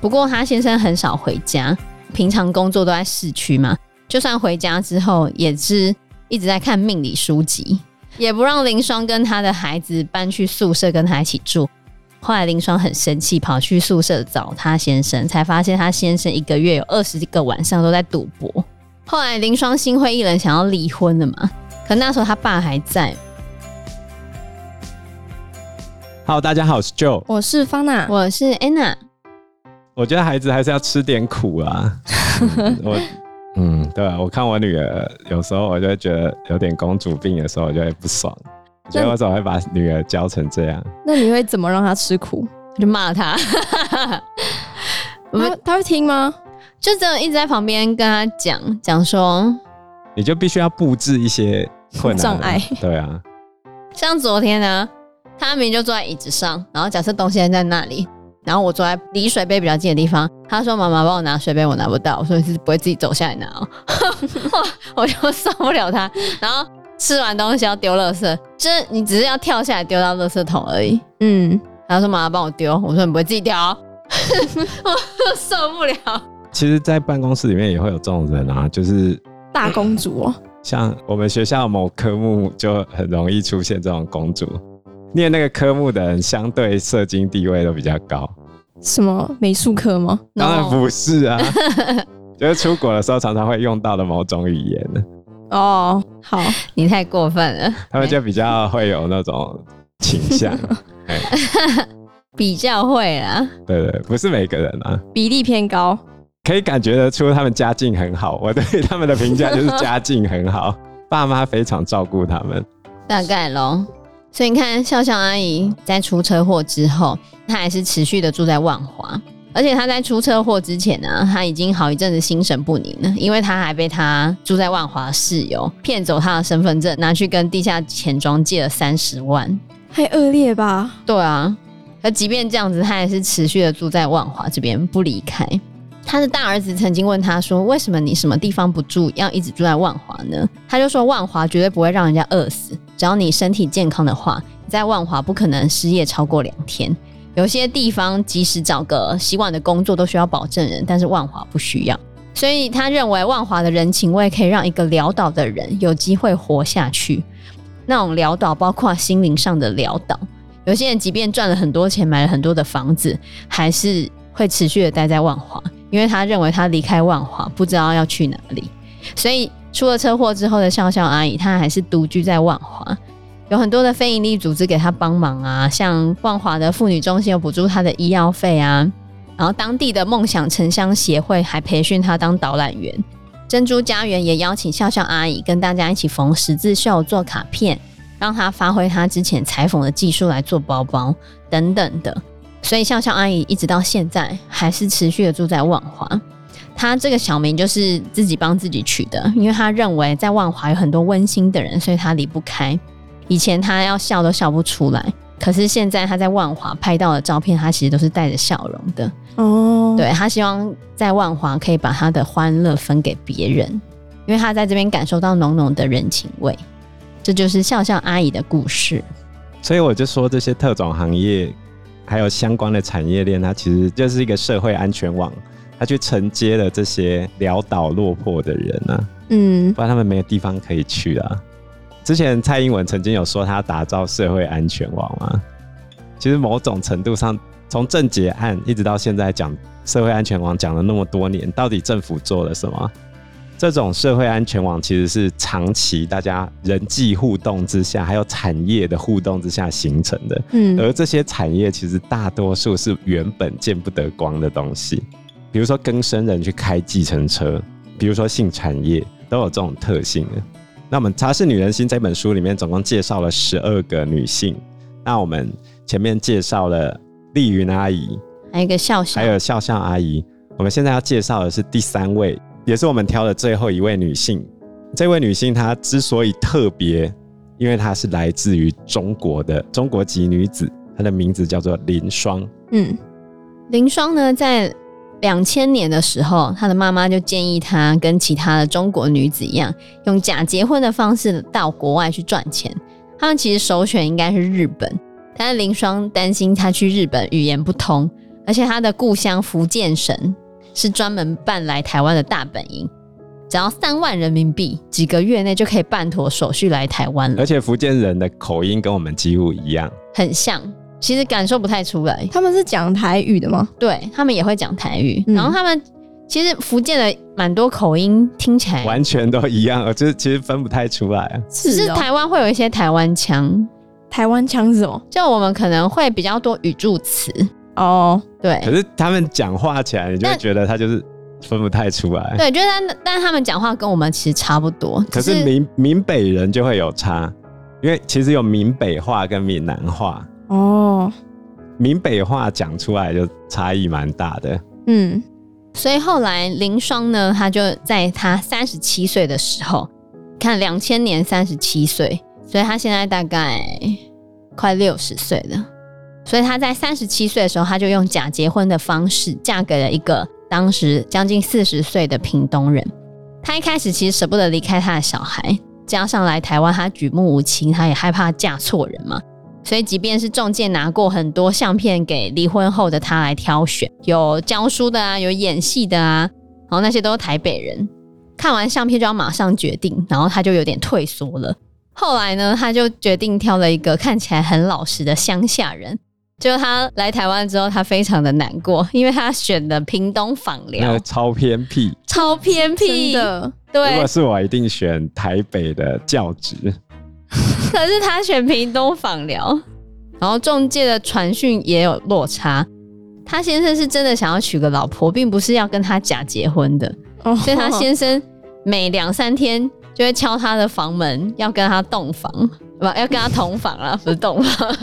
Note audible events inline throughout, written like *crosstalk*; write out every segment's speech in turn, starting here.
不过他先生很少回家，平常工作都在市区嘛，就算回家之后，也是一直在看命理书籍，也不让林双跟他的孩子搬去宿舍跟他一起住。后来林双很生气，跑去宿舍找他先生，才发现他先生一个月有二十个晚上都在赌博。后来林双心灰意冷，想要离婚了嘛，可那时候他爸还在。好，大家好，我是 Joe，我是方娜，我是 Anna。我觉得孩子还是要吃点苦啊。*laughs* 嗯、我，嗯，对啊，我看我女儿有时候，我就会觉得有点公主病的时候，我就会不爽。我觉得我怎么会把女儿教成这样？那你会怎么让她吃苦？就骂她。*laughs* 他他会听吗？就这样一直在旁边跟她讲讲说，你就必须要布置一些困难障碍。对啊，像昨天呢，他明明就坐在椅子上，然后假设东西还在那里。然后我坐在离水杯比较近的地方，他说：“妈妈帮我拿水杯，我拿不到。”我说：“你是不会自己走下来拿哦。*laughs* ”我就受不了他。然后吃完东西要丢垃圾，就是你只是要跳下来丢到垃圾桶而已。嗯，他说：“妈妈帮我丢。”我说：“你不会自己丢。*laughs* ”我受不了。其实，在办公室里面也会有这种人啊，就是大公主哦。像我们学校某科目就很容易出现这种公主。念那个科目的人，相对社经地位都比较高。什么美术科吗？当然不是啊，*laughs* 就是出国的时候常常会用到的某种语言呢。哦，好，你太过分了。他们就比较会有那种倾向，*laughs* 比较会啊。对，对对，不是每个人啊，比例偏高，可以感觉得出他们家境很好。我对他们的评价就是 *laughs* 家境很好，爸妈非常照顾他们。大概咯。所以你看，笑笑阿姨在出车祸之后，她还是持续的住在万华，而且她在出车祸之前呢，她已经好一阵子心神不宁了，因为她还被她住在万华的室友骗走她的身份证，拿去跟地下钱庄借了三十万，太恶劣吧？对啊，而即便这样子，她还是持续的住在万华这边不离开。他的大儿子曾经问他说：“为什么你什么地方不住，要一直住在万华呢？”他就说：“万华绝对不会让人家饿死，只要你身体健康的话，在万华不可能失业超过两天。有些地方即使找个洗碗的工作都需要保证人，但是万华不需要。所以他认为万华的人情味可以让一个潦倒的人有机会活下去。那种潦倒包括心灵上的潦倒。有些人即便赚了很多钱，买了很多的房子，还是会持续的待在万华。”因为他认为他离开万华不知道要去哪里，所以出了车祸之后的笑笑阿姨，她还是独居在万华，有很多的非营利组织给她帮忙啊，像万华的妇女中心有补助她的医药费啊，然后当地的梦想城乡协会还培训她当导览员，珍珠家园也邀请笑笑阿姨跟大家一起缝十字绣、做卡片，让她发挥她之前裁缝的技术来做包包等等的。所以笑笑阿姨一直到现在还是持续的住在万华。她这个小名就是自己帮自己取的，因为他认为在万华有很多温馨的人，所以他离不开。以前他要笑都笑不出来，可是现在他在万华拍到的照片，他其实都是带着笑容的。哦，对，他希望在万华可以把他的欢乐分给别人，因为他在这边感受到浓浓的人情味。这就是笑笑阿姨的故事。所以我就说这些特种行业。还有相关的产业链，它其实就是一个社会安全网，它去承接了这些潦倒落魄的人啊，嗯，不然他们没有地方可以去啊。之前蔡英文曾经有说他打造社会安全网啊，其实某种程度上，从郑捷案一直到现在讲社会安全网讲了那么多年，到底政府做了什么？这种社会安全网其实是长期大家人际互动之下，还有产业的互动之下形成的。嗯，而这些产业其实大多数是原本见不得光的东西，比如说跟生人去开计程车，比如说性产业都有这种特性的。那我们《茶室女人心》这本书里面总共介绍了十二个女性，那我们前面介绍了丽云阿姨，还有一个笑笑，还有笑笑阿姨。我们现在要介绍的是第三位。也是我们挑的最后一位女性。这位女性她之所以特别，因为她是来自于中国的中国籍女子，她的名字叫做林霜。嗯，林霜呢，在两千年的时候，他的妈妈就建议他跟其他的中国女子一样，用假结婚的方式到国外去赚钱。他们其实首选应该是日本，但是林双担心他去日本语言不通，而且他的故乡福建省是专门办来台湾的大本营，只要三万人民币，几个月内就可以办妥手续来台湾了。而且福建人的口音跟我们几乎一样，很像，其实感受不太出来。他们是讲台语的吗？对，他们也会讲台语，嗯、然后他们其实福建的蛮多口音听起来完全都一样，就是其实分不太出来。只是台湾会有一些台湾腔。台湾腔是什么？就我们可能会比较多语助词哦，对。可是他们讲话起来，你就会觉得他就是分不太出来。对，就是但但他们讲话跟我们其实差不多。可是闽闽北人就会有差，因为其实有闽北话跟闽南话哦。闽北话讲出来就差异蛮大的。嗯，所以后来林双呢，他就在他三十七岁的时候，看两千年三十七岁。所以他现在大概快六十岁了，所以他在三十七岁的时候，他就用假结婚的方式嫁给了一个当时将近四十岁的屏东人。他一开始其实舍不得离开他的小孩，加上来台湾他举目无亲，他也害怕嫁错人嘛。所以即便是中介拿过很多相片给离婚后的他来挑选，有教书的啊，有演戏的啊，然后那些都是台北人，看完相片就要马上决定，然后他就有点退缩了。后来呢，他就决定挑了一个看起来很老实的乡下人。就他来台湾之后，他非常的难过，因为他选的屏东访寮，超偏僻，超偏僻的。对，*laughs* 如果是我，一定选台北的教职。可是他选屏东访寮，然后中介的传讯也有落差。他先生是真的想要娶个老婆，并不是要跟他假结婚的。哦，所以他先生每两三天。就会敲他的房门，要跟他洞房，不要跟他同房啊，*laughs* 不是洞房。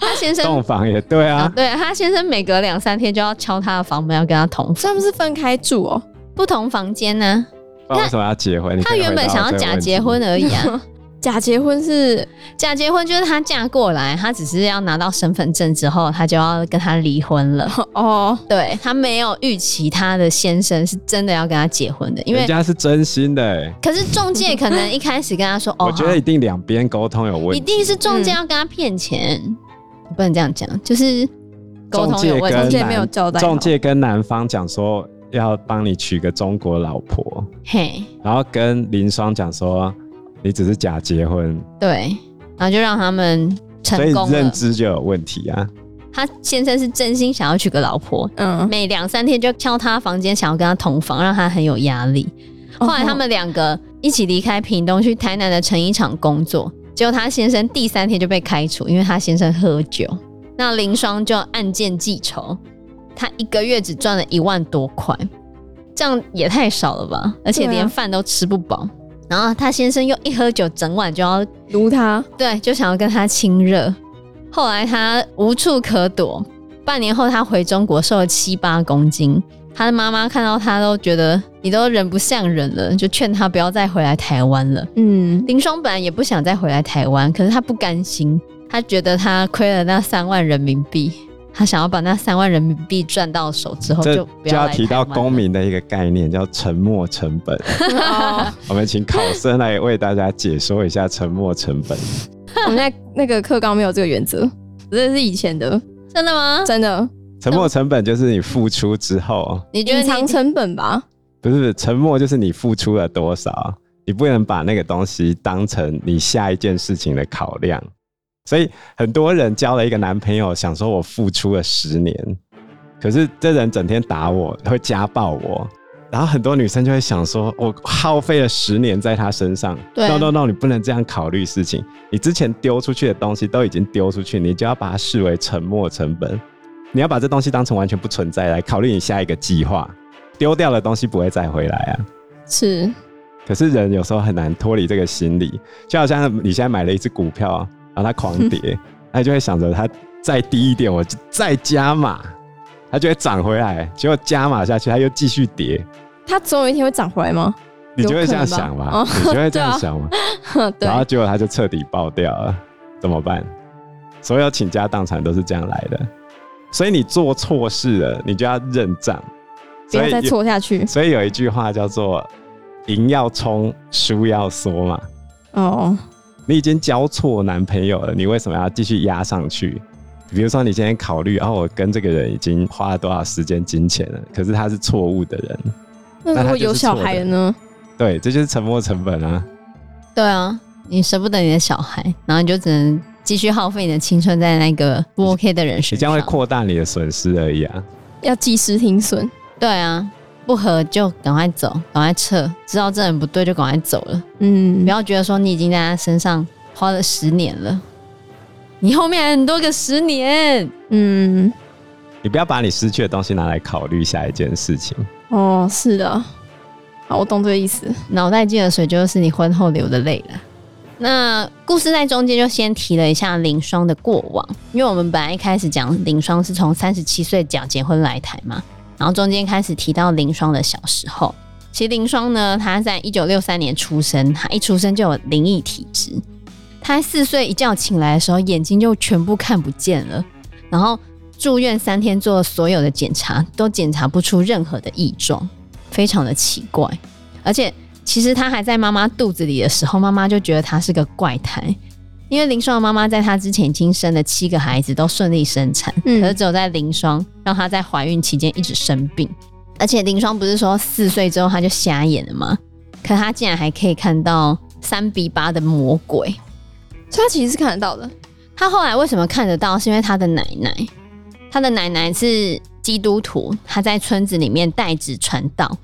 他先生洞房也对啊，啊对他先生每隔两三天就要敲他的房门，要跟他同房。他们是分开住哦，不同房间呢？为什么要结婚？他原本想要假结婚而已啊。*laughs* 假结婚是假结婚，就是她嫁过来，她只是要拿到身份证之后，她就要跟他离婚了。*laughs* 哦，对，她没有预期她的先生是真的要跟她结婚的，因为人家是真心的。可是中介可能一开始跟他说：“ *laughs* 哦，我觉得一定两边沟通有问题，一定是中介要跟他骗钱，嗯、不能这样讲，就是沟通有问题，中介没有交代。中介跟男方讲说要帮你娶个中国老婆，嘿，然后跟林双讲说。”你只是假结婚，对，然后就让他们成功，所以认知就有问题啊。他先生是真心想要娶个老婆，嗯，每两三天就敲他房间，想要跟他同房，让他很有压力。后来他们两个一起离开屏东，去台南的成衣厂工作，结果他先生第三天就被开除，因为他先生喝酒。那林双就按件记仇，他一个月只赚了一万多块，这样也太少了吧？而且连饭都吃不饱。然后他先生又一喝酒，整晚就要撸他，对，就想要跟他亲热。后来他无处可躲，半年后他回中国，瘦了七八公斤。他的妈妈看到他都觉得你都人不像人了，就劝他不要再回来台湾了。嗯，林双本来也不想再回来台湾，可是他不甘心，他觉得他亏了那三万人民币。他想要把那三万人民币赚到手之后，就就要提到公民的一个概念，叫沉没成本。我们请考生来为大家解说一下沉没成本。我们在那个课纲没有这个原则，这是以前的。真的吗？真的。沉没成本就是你付出之后，你觉得隐藏成本吧？不是，不是，沉没就是你付出了多少，你不能把那个东西当成你下一件事情的考量。所以很多人交了一个男朋友，想说我付出了十年，可是这人整天打我，会家暴我，然后很多女生就会想说，我耗费了十年在他身上。对，no no no，你不能这样考虑事情。你之前丢出去的东西都已经丢出去，你就要把它视为沉没成本。你要把这东西当成完全不存在来考虑你下一个计划。丢掉的东西不会再回来啊。是，可是人有时候很难脱离这个心理，就好像你现在买了一只股票。然后它狂跌，*laughs* 他就会想着它再低一点，我就再加码，它就会涨回来。结果加码下去，它又继续跌。它总有一天会涨回来吗？你就会这样想嘛？你就会这样想嘛？*laughs* 然后结果它就彻底爆掉了，怎么办？所有倾家荡产都是这样来的。所以你做错事了，你就要认账，不要再错下去。所以有一句话叫做“赢要冲，输要缩”嘛。哦。你已经交错男朋友了，你为什么要继续压上去？比如说，你今天考虑，哦，我跟这个人已经花了多少时间、金钱了，可是他是错误的人。那如果有小孩了呢？对，这就是沉没成本啊。对啊，你舍不得你的小孩，然后你就只能继续耗费你的青春在那个不 OK 的人身上，你将会扩大你的损失而已啊。要及时停损。对啊，不合就赶快走，赶快撤，知道这人不对就赶快走了。嗯，不要觉得说你已经在他身上花了十年了。你后面很多个十年，嗯，你不要把你失去的东西拿来考虑下一件事情。哦，是的，好，我懂这个意思。脑袋进了水就是你婚后流的泪了。那故事在中间就先提了一下林双的过往，因为我们本来一开始讲林双是从三十七岁讲结婚来台嘛，然后中间开始提到林双的小时候。其实林双呢，他在一九六三年出生，他一出生就有灵异体质。他四岁一觉醒来的时候，眼睛就全部看不见了，然后住院三天，做所有的检查，都检查不出任何的异状，非常的奇怪。而且，其实他还在妈妈肚子里的时候，妈妈就觉得他是个怪胎，因为林双的妈妈在她之前已经生了七个孩子，都顺利生产，嗯，可是只有在林双让她在怀孕期间一直生病。而且林双不是说四岁之后她就瞎眼了吗？可她竟然还可以看到三比八的魔鬼。所以她其实是看得到的。她后来为什么看得到？是因为她的奶奶，她的奶奶是基督徒，她在村子里面代职传道。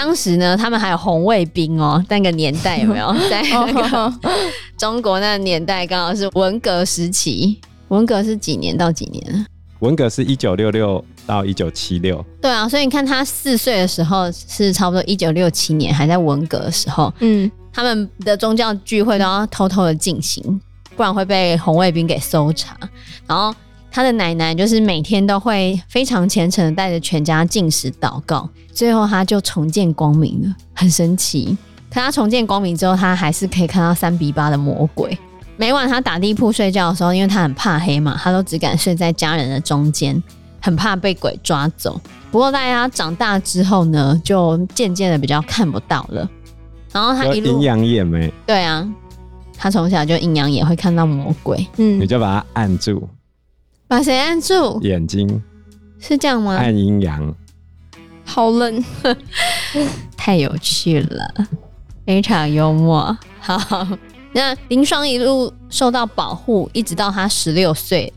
当时呢，他们还有红卫兵哦，那个年代有没有？*laughs* 在那个中国那个年代，刚好是文革时期。文革是几年到几年？文革是一九六六到一九七六。对啊，所以你看他四岁的时候是差不多一九六七年，还在文革的时候。嗯。他们的宗教聚会都要偷偷的进行，不然会被红卫兵给搜查。然后他的奶奶就是每天都会非常虔诚的带着全家进食祷告，最后他就重见光明了，很神奇。可他重见光明之后，他还是可以看到三比八的魔鬼。每晚他打地铺睡觉的时候，因为他很怕黑嘛，他都只敢睡在家人的中间，很怕被鬼抓走。不过大家长大之后呢，就渐渐的比较看不到了。然后他一路阴阳眼没？对啊，他从小就阴阳眼会看到魔鬼。嗯，你就把他按住，把谁按住？眼睛是这样吗？按阴阳，好冷，*laughs* 太有趣了，非常幽默。好，那林双一路受到保护，一直到他十六岁。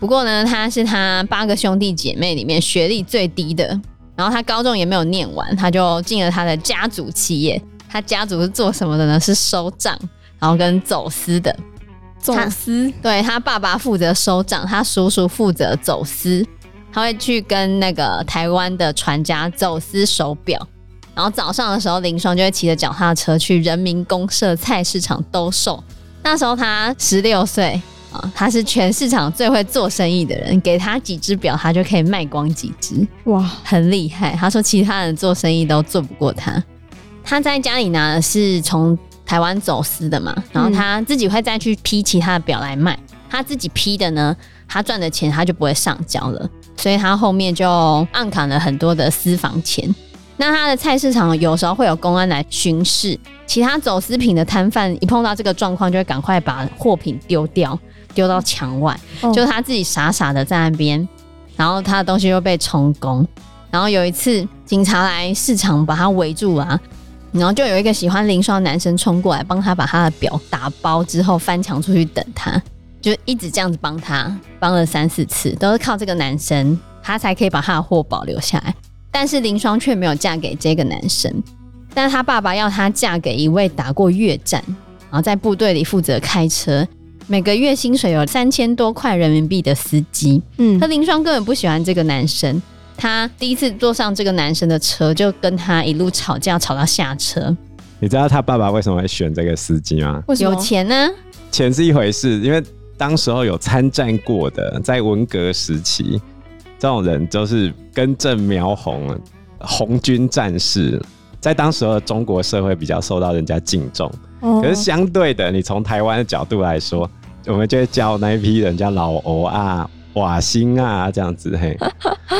不过呢，他是他八个兄弟姐妹里面学历最低的。然后他高中也没有念完，他就进了他的家族企业。他家族是做什么的呢？是收账，然后跟走私的。走私，他对他爸爸负责收账，他叔叔负责走私。他会去跟那个台湾的船家走私手表。然后早上的时候，林双就会骑着脚踏车去人民公社菜市场兜售。那时候他十六岁啊，他是全市场最会做生意的人。给他几只表，他就可以卖光几只。哇，很厉害。他说其他人做生意都做不过他。他在家里拿的是从台湾走私的嘛，然后他自己会再去批其他的表来卖。他自己批的呢，他赚的钱他就不会上交了，所以他后面就暗砍了很多的私房钱。那他的菜市场有时候会有公安来巡视，其他走私品的摊贩一碰到这个状况，就会赶快把货品丢掉，丢到墙外。就他自己傻傻的在那边，然后他的东西又被充公。然后有一次警察来市场把他围住啊。然后就有一个喜欢林双的男生冲过来，帮他把他的表打包之后翻墙出去等他，就一直这样子帮他，帮了三四次，都是靠这个男生，他才可以把他的货保留下来。但是林双却没有嫁给这个男生，但是他爸爸要她嫁给一位打过越战，然后在部队里负责开车，每个月薪水有三千多块人民币的司机。嗯，可林双根本不喜欢这个男生。他第一次坐上这个男生的车，就跟他一路吵架，吵到下车。你知道他爸爸为什么会选这个司机吗？有钱呢？钱是一回事，因为当时候有参战过的，在文革时期，这种人都是根正苗红，红军战士，在当时候的中国社会比较受到人家敬重。哦、可是相对的，你从台湾的角度来说，我们就会叫那一批人家老欧啊。瓦辛啊，这样子嘿，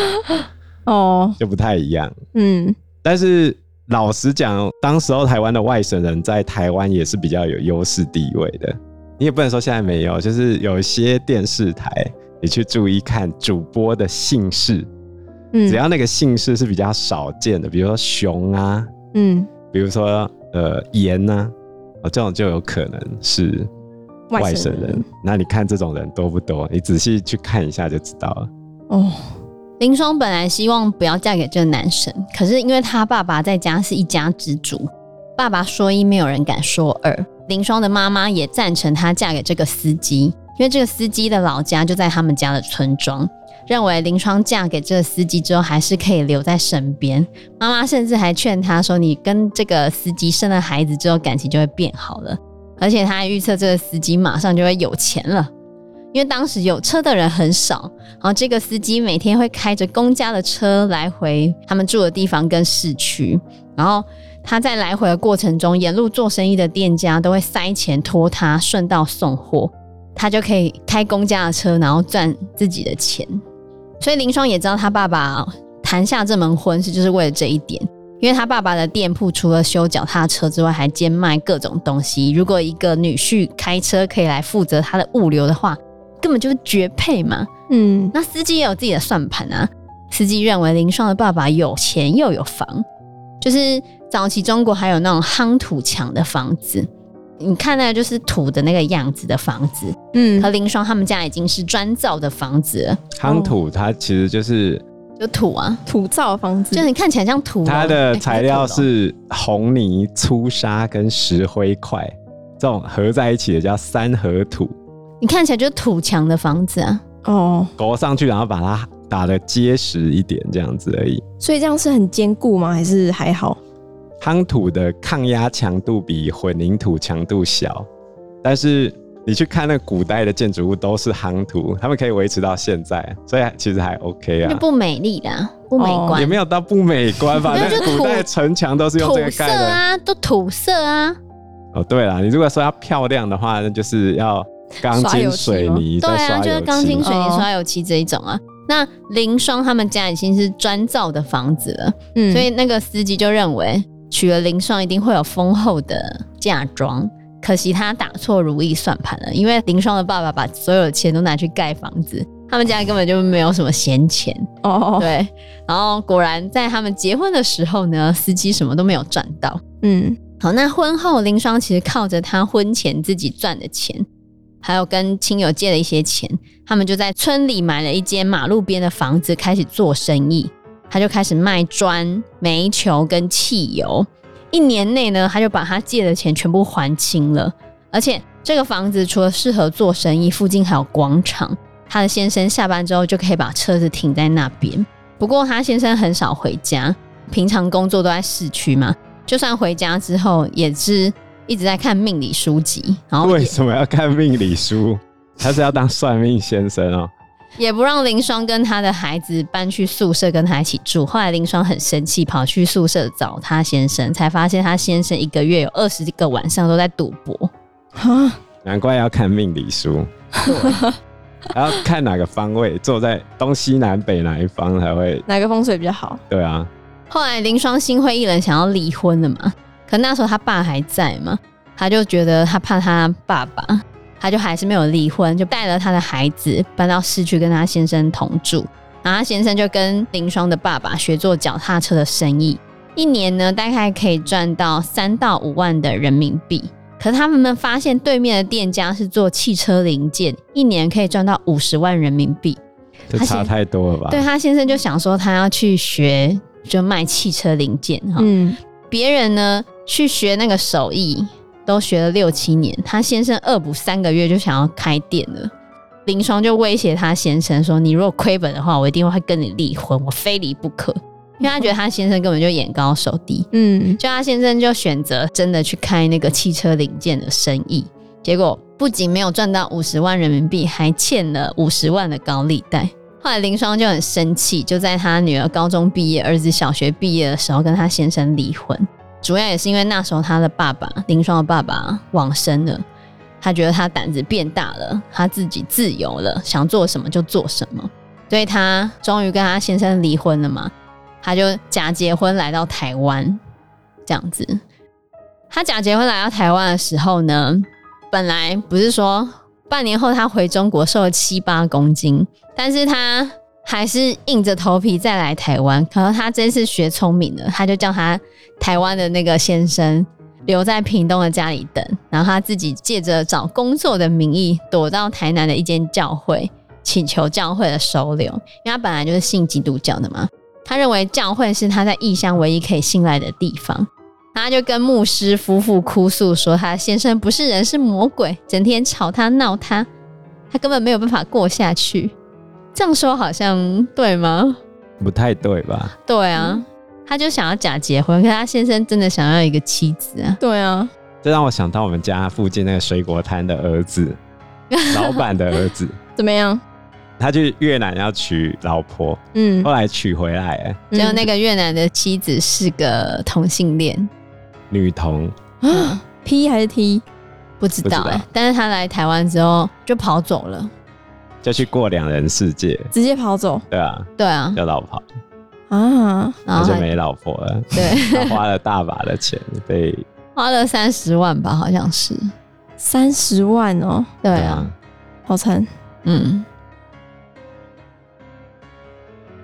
*laughs* 哦，就不太一样。嗯，但是老实讲，当时候台湾的外省人在台湾也是比较有优势地位的。你也不能说现在没有，就是有一些电视台，你去注意看主播的姓氏，嗯，只要那个姓氏是比较少见的，比如说熊啊，嗯，比如说呃严啊，哦这种就有可能是外省人。外省人。那你看这种人多不多？你仔细去看一下就知道了。哦。林双本来希望不要嫁给这个男生，可是因为他爸爸在家是一家之主，爸爸说一没有人敢说二。林双的妈妈也赞成她嫁给这个司机，因为这个司机的老家就在他们家的村庄，认为林双嫁给这个司机之后还是可以留在身边。妈妈甚至还劝她说：“你跟这个司机生了孩子之后，感情就会变好了。”而且他还预测这个司机马上就会有钱了。因为当时有车的人很少，然后这个司机每天会开着公家的车来回他们住的地方跟市区，然后他在来回的过程中，沿路做生意的店家都会塞钱托他顺道送货，他就可以开公家的车，然后赚自己的钱。所以林双也知道他爸爸谈下这门婚事就是为了这一点，因为他爸爸的店铺除了修脚踏车之外，还兼卖各种东西。如果一个女婿开车可以来负责他的物流的话，根本就是绝配嘛，嗯，那司机也有自己的算盘啊。司机认为林双的爸爸有钱又有房，就是早期中国还有那种夯土墙的房子，你看那个就是土的那个样子的房子，嗯，和林双他们家已经是砖造的房子了。夯土它其实就是就土啊，土造房子，就你看起来像土。它的材料是红泥、粗沙跟石灰块这种合在一起的，叫三合土。你看起来就是土墙的房子啊，哦，勾上去，然后把它打得结实一点，这样子而已。所以这样是很坚固吗？还是还好？夯土的抗压强度比混凝土强度小，但是你去看那古代的建筑物都是夯土，他们可以维持到现在，所以其实还 OK 啊。不美丽的，不美观，也没有到不美观吧？那古代的城墙都是用这个盖的。土色啊，都土色啊。哦，对了，你如果说要漂亮的话，那就是要。钢筋水泥，对啊，就是钢筋水泥刷油漆这一种啊。那林双他们家已经是砖造的房子了，嗯，所以那个司机就认为娶了林双一定会有丰厚的嫁妆。可惜他打错如意算盘了，因为林双的爸爸把所有的钱都拿去盖房子，他们家根本就没有什么闲钱哦。对，然后果然在他们结婚的时候呢，司机什么都没有赚到。嗯，好，那婚后林双其实靠着他婚前自己赚的钱。还有跟亲友借了一些钱，他们就在村里买了一间马路边的房子，开始做生意。他就开始卖砖、煤球跟汽油。一年内呢，他就把他借的钱全部还清了。而且这个房子除了适合做生意，附近还有广场。他的先生下班之后就可以把车子停在那边。不过他先生很少回家，平常工作都在市区嘛，就算回家之后也是。一直在看命理书籍，然后为什么要看命理书？他是要当算命先生哦。也不让林双跟他的孩子搬去宿舍跟他一起住。后来林双很生气，跑去宿舍找他先生，才发现他先生一个月有二十几个晚上都在赌博。哈，难怪要看命理书。*laughs* 还要看哪个方位，坐在东西南北哪一方才会哪个风水比较好？对啊。后来林双心灰意冷，想要离婚了嘛。可那时候他爸还在嘛，他就觉得他怕他爸爸，他就还是没有离婚，就带了他的孩子搬到市区跟他先生同住。然后他先生就跟林双的爸爸学做脚踏车的生意，一年呢大概可以赚到三到五万的人民币。可是他们发现对面的店家是做汽车零件，一年可以赚到五十万人民币，这差太多了吧？对，他先生就想说他要去学，就卖汽车零件哈。嗯，别人呢？去学那个手艺，都学了六七年。他先生恶补三个月就想要开店了。林双就威胁他先生说：“你如果亏本的话，我一定会跟你离婚，我非离不可。”因为他觉得他先生根本就眼高手低。嗯，就他先生就选择真的去开那个汽车零件的生意。结果不仅没有赚到五十万人民币，还欠了五十万的高利贷。后来林双就很生气，就在他女儿高中毕业、儿子小学毕业的时候，跟他先生离婚。主要也是因为那时候他的爸爸林双的爸爸往生了，他觉得他胆子变大了，他自己自由了，想做什么就做什么，所以他终于跟他先生离婚了嘛，他就假结婚来到台湾，这样子。他假结婚来到台湾的时候呢，本来不是说半年后他回中国瘦了七八公斤，但是他还是硬着头皮再来台湾。可能他真是学聪明了，他就叫他台湾的那个先生留在屏东的家里等，然后他自己借着找工作的名义躲到台南的一间教会，请求教会的收留，因为他本来就是信基督教的嘛。他认为教会是他在异乡唯一可以信赖的地方。他就跟牧师夫妇哭诉说，他先生不是人，是魔鬼，整天吵他闹他，他根本没有办法过下去。这样说好像对吗？不太对吧？对啊，他就想要假结婚，可是他先生真的想要一个妻子啊。对啊，这让我想到我们家附近那个水果摊的儿子，*laughs* 老板的儿子怎么样？他去越南要娶老婆，嗯，后来娶回来，结果那个越南的妻子是个同性恋。女同 *gasps* 啊，P 还是 T？不知道哎。但是他来台湾之后就跑走了，就去过两人世界，直接跑走。对啊，对啊，要老婆啊，然后就没老婆了。对，*laughs* 他花了大把的钱，被花了三十万吧，好像是三十万哦。对啊，好惨。嗯。